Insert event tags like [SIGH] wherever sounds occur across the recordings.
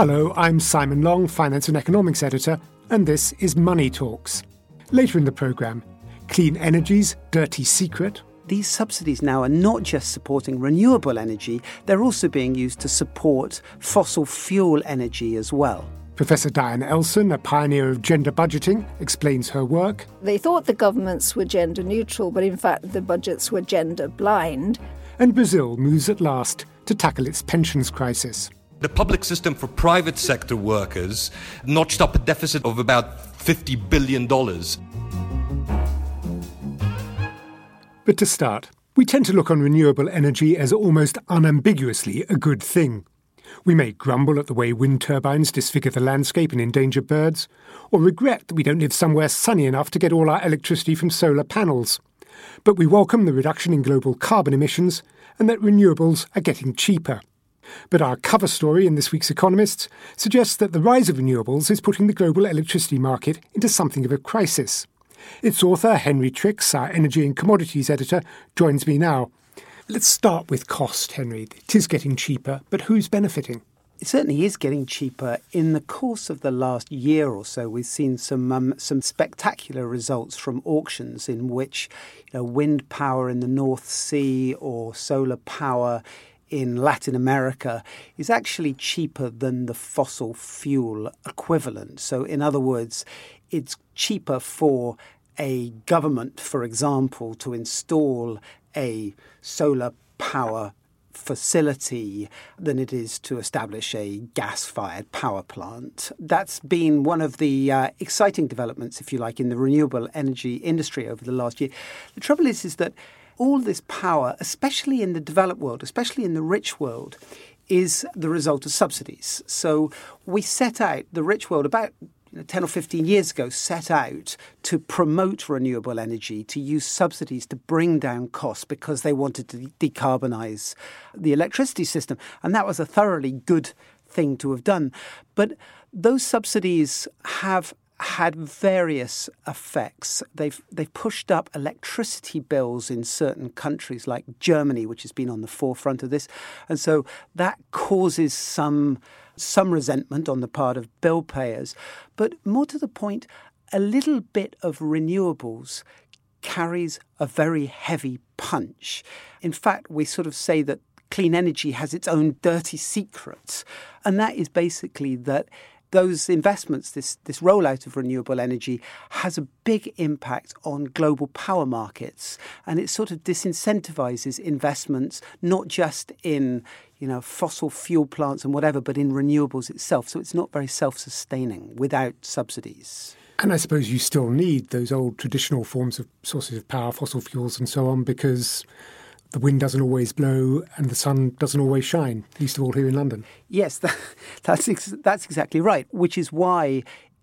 Hello, I'm Simon Long, Finance and Economics Editor, and this is Money Talks. Later in the programme, clean energy's dirty secret. These subsidies now are not just supporting renewable energy, they're also being used to support fossil fuel energy as well. Professor Diane Elson, a pioneer of gender budgeting, explains her work. They thought the governments were gender neutral, but in fact the budgets were gender blind. And Brazil moves at last to tackle its pensions crisis. The public system for private sector workers notched up a deficit of about $50 billion. But to start, we tend to look on renewable energy as almost unambiguously a good thing. We may grumble at the way wind turbines disfigure the landscape and endanger birds, or regret that we don't live somewhere sunny enough to get all our electricity from solar panels. But we welcome the reduction in global carbon emissions and that renewables are getting cheaper. But our cover story in this week's Economists suggests that the rise of renewables is putting the global electricity market into something of a crisis. Its author, Henry Tricks, our energy and commodities editor, joins me now. Let's start with cost, Henry. It is getting cheaper, but who's benefiting? It certainly is getting cheaper. In the course of the last year or so, we've seen some um, some spectacular results from auctions in which you know, wind power in the North Sea or solar power in Latin America is actually cheaper than the fossil fuel equivalent. So, in other words, it's cheaper for a government, for example, to install a solar power facility than it is to establish a gas fired power plant. That's been one of the uh, exciting developments, if you like, in the renewable energy industry over the last year. The trouble is, is that all this power, especially in the developed world, especially in the rich world, is the result of subsidies. So we set out, the rich world, about 10 or 15 years ago, set out to promote renewable energy, to use subsidies to bring down costs because they wanted to decarbonize the electricity system. And that was a thoroughly good thing to have done. But those subsidies have had various effects. They've they've pushed up electricity bills in certain countries like Germany, which has been on the forefront of this, and so that causes some some resentment on the part of bill payers. But more to the point, a little bit of renewables carries a very heavy punch. In fact, we sort of say that clean energy has its own dirty secrets, and that is basically that those investments, this, this rollout of renewable energy, has a big impact on global power markets. And it sort of disincentivizes investments, not just in you know, fossil fuel plants and whatever, but in renewables itself. So it's not very self sustaining without subsidies. And I suppose you still need those old traditional forms of sources of power, fossil fuels, and so on, because the wind doesn't always blow and the sun doesn't always shine, least of all here in London. Yes, [LAUGHS] that, that's, ex- that's exactly right, which is why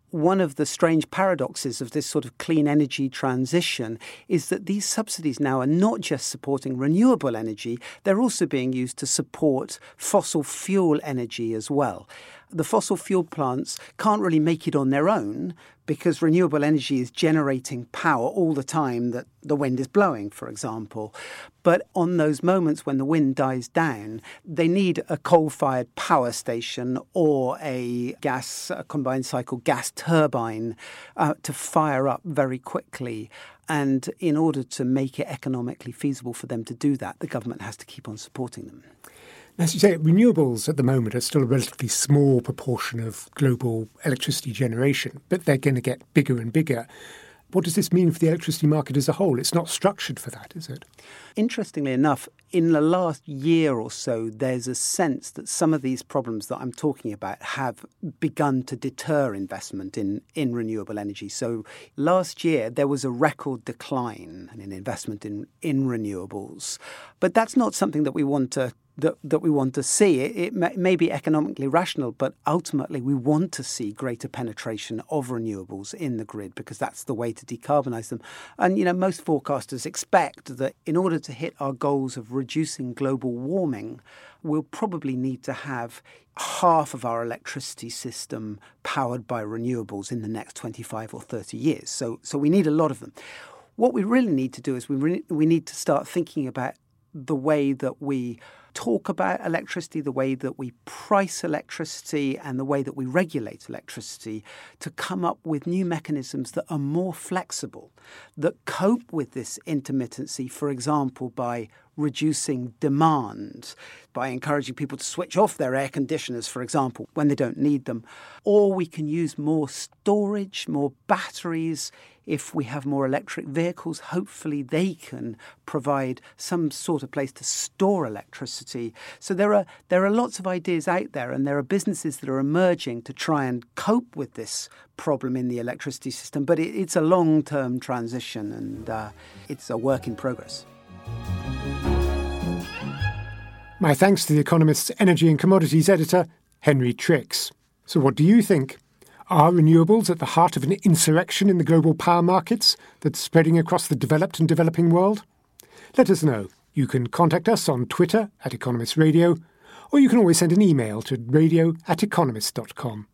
one of the strange paradoxes of this sort of clean energy transition is that these subsidies now are not just supporting renewable energy, they're also being used to support fossil fuel energy as well the fossil fuel plants can't really make it on their own because renewable energy is generating power all the time that the wind is blowing, for example. But on those moments when the wind dies down, they need a coal fired power station or a gas, a combined cycle gas turbine uh, to fire up very quickly. And in order to make it economically feasible for them to do that, the government has to keep on supporting them. As you say, renewables at the moment are still a relatively small proportion of global electricity generation, but they're going to get bigger and bigger. What does this mean for the electricity market as a whole? It's not structured for that, is it? Interestingly enough, in the last year or so, there's a sense that some of these problems that I'm talking about have begun to deter investment in, in renewable energy. So last year, there was a record decline in investment in, in renewables. But that's not something that we want to that, that we want to see. It, it may, may, be economically rational, but ultimately we want to see greater penetration of renewables in the grid because that's the way to decarbonise them. And you know, most forecasters expect that in order to hit our goals of reducing global warming, we'll probably need to have half of our electricity system powered by renewables in the next 25 or 30 years. So, so we need a lot of them. What we really need to do is we, re- we need to start thinking about the way that we talk about electricity, the way that we price electricity, and the way that we regulate electricity to come up with new mechanisms that are more flexible, that cope with this intermittency, for example, by reducing demand by encouraging people to switch off their air conditioners, for example, when they don't need them. Or we can use more storage, more batteries. If we have more electric vehicles, hopefully they can provide some sort of place to store electricity. So there are there are lots of ideas out there, and there are businesses that are emerging to try and cope with this problem in the electricity system. But it, it's a long term transition, and uh, it's a work in progress. My thanks to The Economist's energy and commodities editor, Henry Tricks. So, what do you think? Are renewables at the heart of an insurrection in the global power markets that's spreading across the developed and developing world? Let us know. You can contact us on Twitter at Economist Radio, or you can always send an email to radio at economist.com.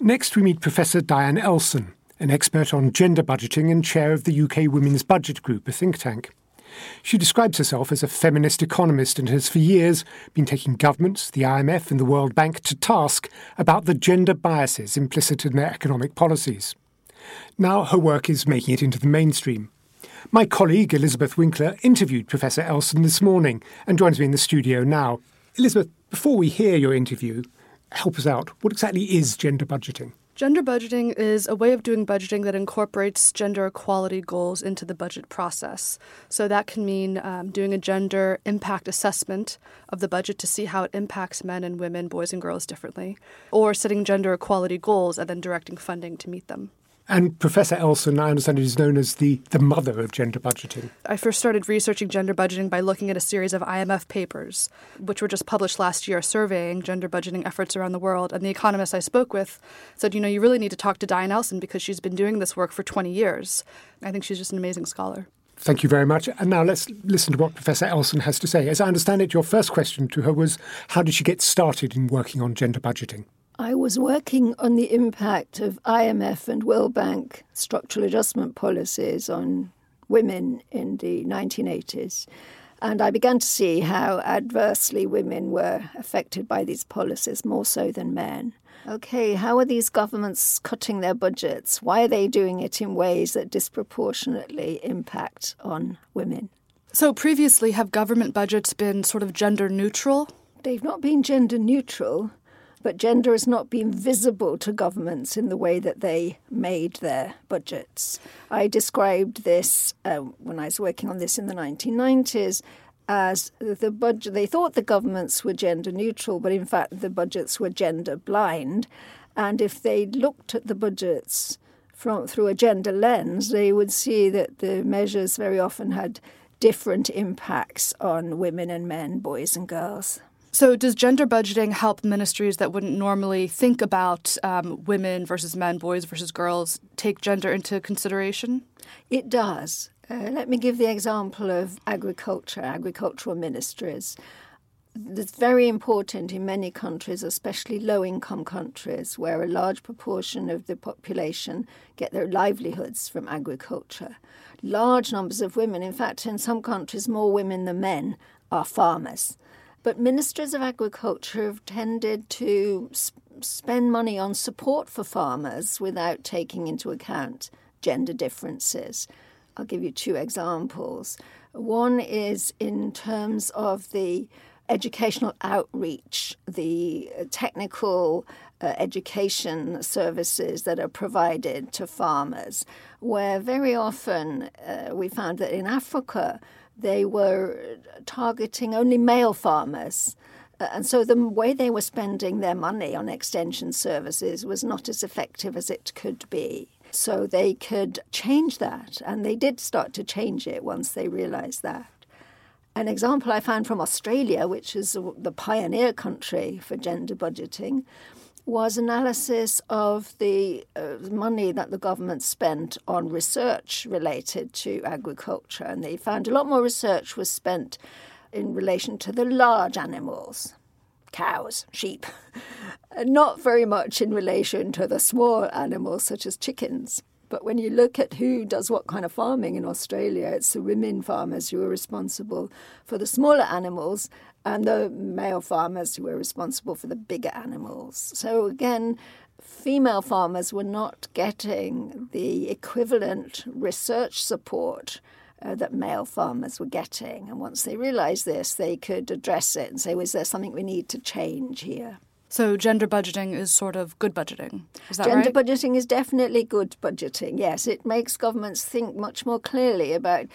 Next, we meet Professor Diane Elson, an expert on gender budgeting and chair of the UK Women's Budget Group, a think tank. She describes herself as a feminist economist and has for years been taking governments, the IMF, and the World Bank to task about the gender biases implicit in their economic policies. Now her work is making it into the mainstream. My colleague Elizabeth Winkler interviewed Professor Elson this morning and joins me in the studio now. Elizabeth, before we hear your interview, help us out. What exactly is gender budgeting? Gender budgeting is a way of doing budgeting that incorporates gender equality goals into the budget process. So that can mean um, doing a gender impact assessment of the budget to see how it impacts men and women, boys and girls differently, or setting gender equality goals and then directing funding to meet them. And Professor Elson, I understand, is known as the, the mother of gender budgeting. I first started researching gender budgeting by looking at a series of IMF papers, which were just published last year, surveying gender budgeting efforts around the world. And the economist I spoke with said, you know, you really need to talk to Diane Elson because she's been doing this work for 20 years. I think she's just an amazing scholar. Thank you very much. And now let's listen to what Professor Elson has to say. As I understand it, your first question to her was how did she get started in working on gender budgeting? I was working on the impact of IMF and World Bank structural adjustment policies on women in the 1980s. And I began to see how adversely women were affected by these policies more so than men. Okay, how are these governments cutting their budgets? Why are they doing it in ways that disproportionately impact on women? So, previously, have government budgets been sort of gender neutral? They've not been gender neutral but gender has not been visible to governments in the way that they made their budgets. I described this uh, when I was working on this in the 1990s as the budget. They thought the governments were gender neutral, but in fact the budgets were gender blind. And if they looked at the budgets from through a gender lens, they would see that the measures very often had different impacts on women and men, boys and girls. So, does gender budgeting help ministries that wouldn't normally think about um, women versus men, boys versus girls, take gender into consideration? It does. Uh, let me give the example of agriculture, agricultural ministries. It's very important in many countries, especially low income countries, where a large proportion of the population get their livelihoods from agriculture. Large numbers of women, in fact, in some countries, more women than men, are farmers. But ministers of agriculture have tended to sp- spend money on support for farmers without taking into account gender differences. I'll give you two examples. One is in terms of the educational outreach, the technical uh, education services that are provided to farmers, where very often uh, we found that in Africa they were targeting only male farmers. Uh, and so the way they were spending their money on extension services was not as effective as it could be. So they could change that, and they did start to change it once they realized that. An example I found from Australia, which is the pioneer country for gender budgeting, was analysis of the uh, money that the government spent on research related to agriculture. And they found a lot more research was spent in relation to the large animals, cows, sheep, [LAUGHS] not very much in relation to the small animals such as chickens. But when you look at who does what kind of farming in Australia, it's the women farmers who are responsible for the smaller animals and the male farmers who were responsible for the bigger animals. So again, female farmers were not getting the equivalent research support uh, that male farmers were getting. And once they realized this, they could address it and say, was there something we need to change here? So gender budgeting is sort of good budgeting. Is that right? gender right? budgeting is definitely good budgeting. Yes, it makes governments think much more clearly about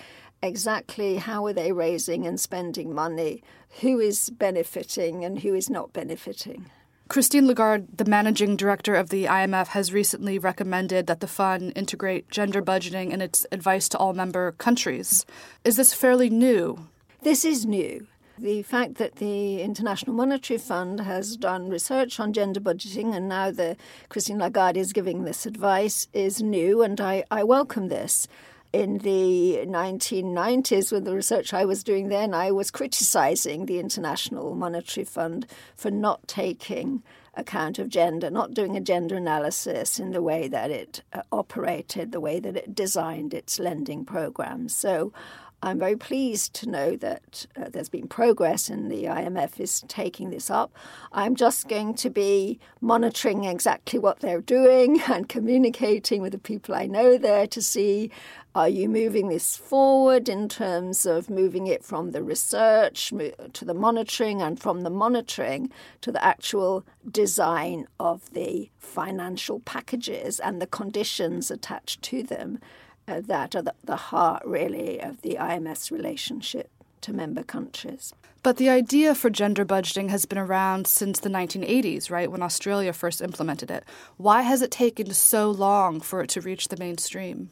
exactly how are they raising and spending money, who is benefiting and who is not benefiting. Christine Lagarde, the managing director of the IMF, has recently recommended that the fund integrate gender budgeting in its advice to all member countries. Is this fairly new? This is new. The fact that the International Monetary Fund has done research on gender budgeting and now the Christine Lagarde is giving this advice is new, and I, I welcome this. In the 1990s, with the research I was doing then, I was criticizing the International Monetary Fund for not taking account of gender, not doing a gender analysis in the way that it uh, operated, the way that it designed its lending programs. So I'm very pleased to know that uh, there's been progress and the IMF is taking this up. I'm just going to be monitoring exactly what they're doing [LAUGHS] and communicating with the people I know there to see are you moving this forward in terms of moving it from the research to the monitoring and from the monitoring to the actual design of the financial packages and the conditions attached to them? Uh, that are the, the heart, really, of the IMF's relationship to member countries. But the idea for gender budgeting has been around since the 1980s, right, when Australia first implemented it. Why has it taken so long for it to reach the mainstream?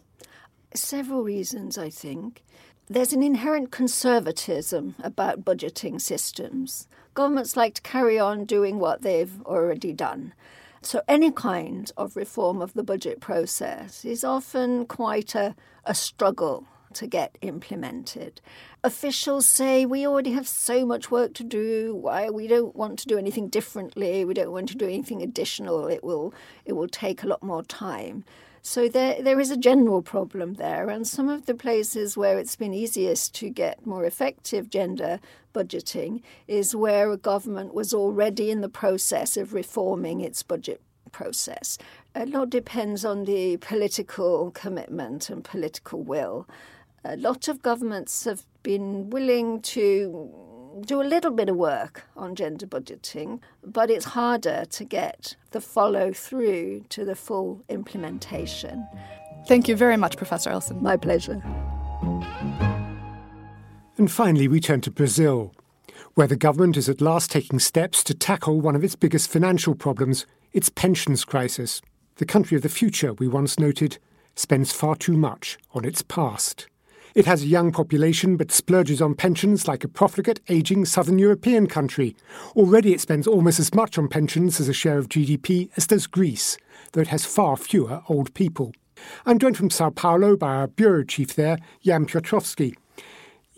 Several reasons, I think. There's an inherent conservatism about budgeting systems. Governments like to carry on doing what they've already done. So, any kind of reform of the budget process is often quite a, a struggle to get implemented. Officials say we already have so much work to do. Why we don't want to do anything differently. We don't want to do anything additional. It will it will take a lot more time. So there, there is a general problem there, and some of the places where it's been easiest to get more effective gender budgeting is where a government was already in the process of reforming its budget process. A lot depends on the political commitment and political will. A lot of governments have been willing to do a little bit of work on gender budgeting, but it's harder to get the follow through to the full implementation. Thank you very much, Professor Elson. My pleasure. And finally, we turn to Brazil, where the government is at last taking steps to tackle one of its biggest financial problems, its pensions crisis. The country of the future, we once noted, spends far too much on its past. It has a young population but splurges on pensions like a profligate, ageing southern European country. Already it spends almost as much on pensions as a share of GDP as does Greece, though it has far fewer old people. I'm joined from Sao Paulo by our bureau chief there, Jan Piotrowski.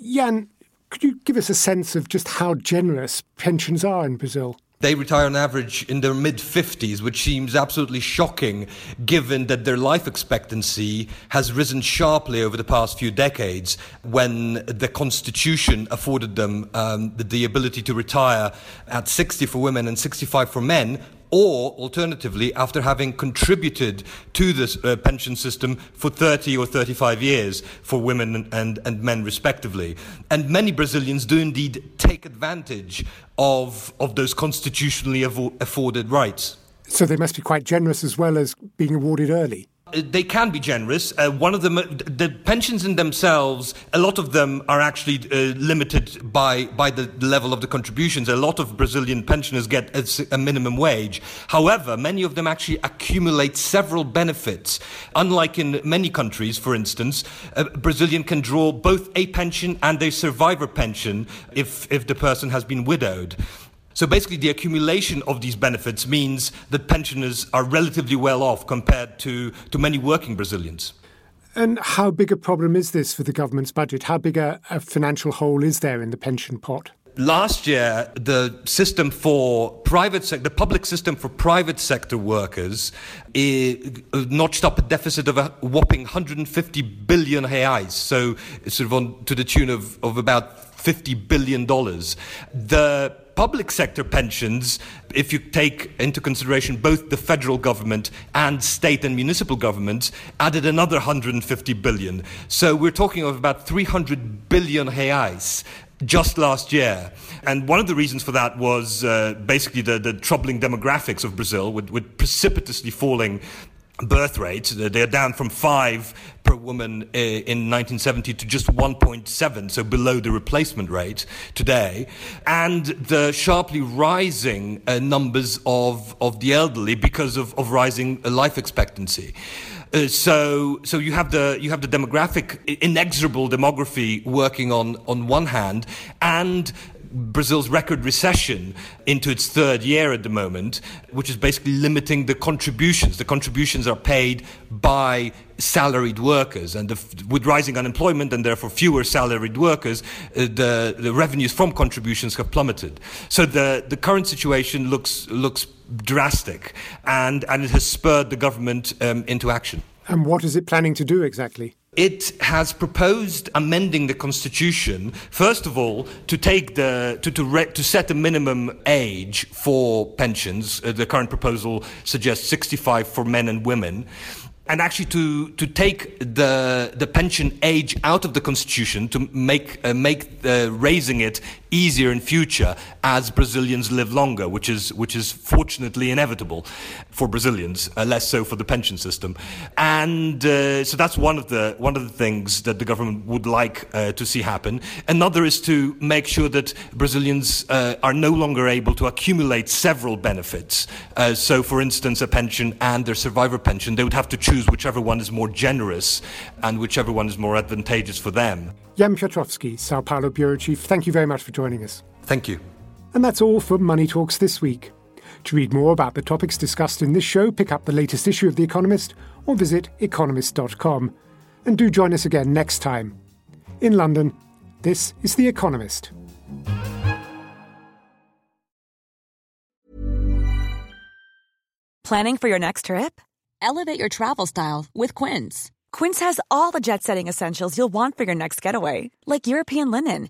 Jan, could you give us a sense of just how generous pensions are in Brazil? They retire on average in their mid 50s, which seems absolutely shocking given that their life expectancy has risen sharply over the past few decades when the Constitution afforded them um, the, the ability to retire at 60 for women and 65 for men or alternatively, after having contributed to this uh, pension system for 30 or 35 years for women and, and men respectively. And many Brazilians do indeed take advantage of, of those constitutionally afforded rights. So they must be quite generous as well as being awarded early. Uh, they can be generous. Uh, one of them, uh, the pensions in themselves, a lot of them are actually uh, limited by, by the level of the contributions. A lot of Brazilian pensioners get a, a, minimum wage. However, many of them actually accumulate several benefits. Unlike in many countries, for instance, a Brazilian can draw both a pension and a survivor pension if, if the person has been widowed. So basically, the accumulation of these benefits means that pensioners are relatively well off compared to, to many working Brazilians. And how big a problem is this for the government's budget? How big a, a financial hole is there in the pension pot? Last year, the system for private sector, the public system for private sector workers, eh, notched up a deficit of a whopping 150 billion reais, so sort of on, to the tune of, of about 50 billion dollars. The public sector pensions, if you take into consideration both the federal government and state and municipal governments, added another 150 billion. So we're talking of about 300 billion reais just last year. And one of the reasons for that was uh, basically the, the troubling demographics of Brazil, with, with precipitously falling birth rate. They're down from five per woman in 1970 to just 1.7, so below the replacement rate today. And the sharply rising uh, numbers of, of the elderly because of, of rising life expectancy. Uh, so, so you have the you have the demographic inexorable demography working on on one hand, and Brazil's record recession into its third year at the moment, which is basically limiting the contributions. The contributions are paid by salaried workers, and the, with rising unemployment and therefore fewer salaried workers, uh, the, the revenues from contributions have plummeted. So the, the current situation looks looks drastic, and, and it has spurred the government um, into action. And what is it planning to do exactly? It has proposed amending the constitution first of all to take the to to, re, to set a minimum age for pensions. Uh, the current proposal suggests 65 for men and women. And actually to, to take the, the pension age out of the constitution to make, uh, make uh, raising it easier in future as Brazilians live longer, which is, which is fortunately inevitable for Brazilians, uh, less so for the pension system. And uh, so that's one of, the, one of the things that the government would like uh, to see happen. Another is to make sure that Brazilians uh, are no longer able to accumulate several benefits. so, for instance, a pension and their survivor pension, they would have to choose whichever one is more generous and whichever one is more advantageous for them. Jan Piotrowski, Sao Paulo Bureau Chief, thank you very much for joining us. Thank you. And that's all for Money Talks this week. To read more about the topics discussed in this show, pick up the latest issue of The Economist or visit economist.com. And do join us again next time. In London, this is The Economist. Planning for your next trip? Elevate your travel style with Quince. Quince has all the jet setting essentials you'll want for your next getaway, like European linen,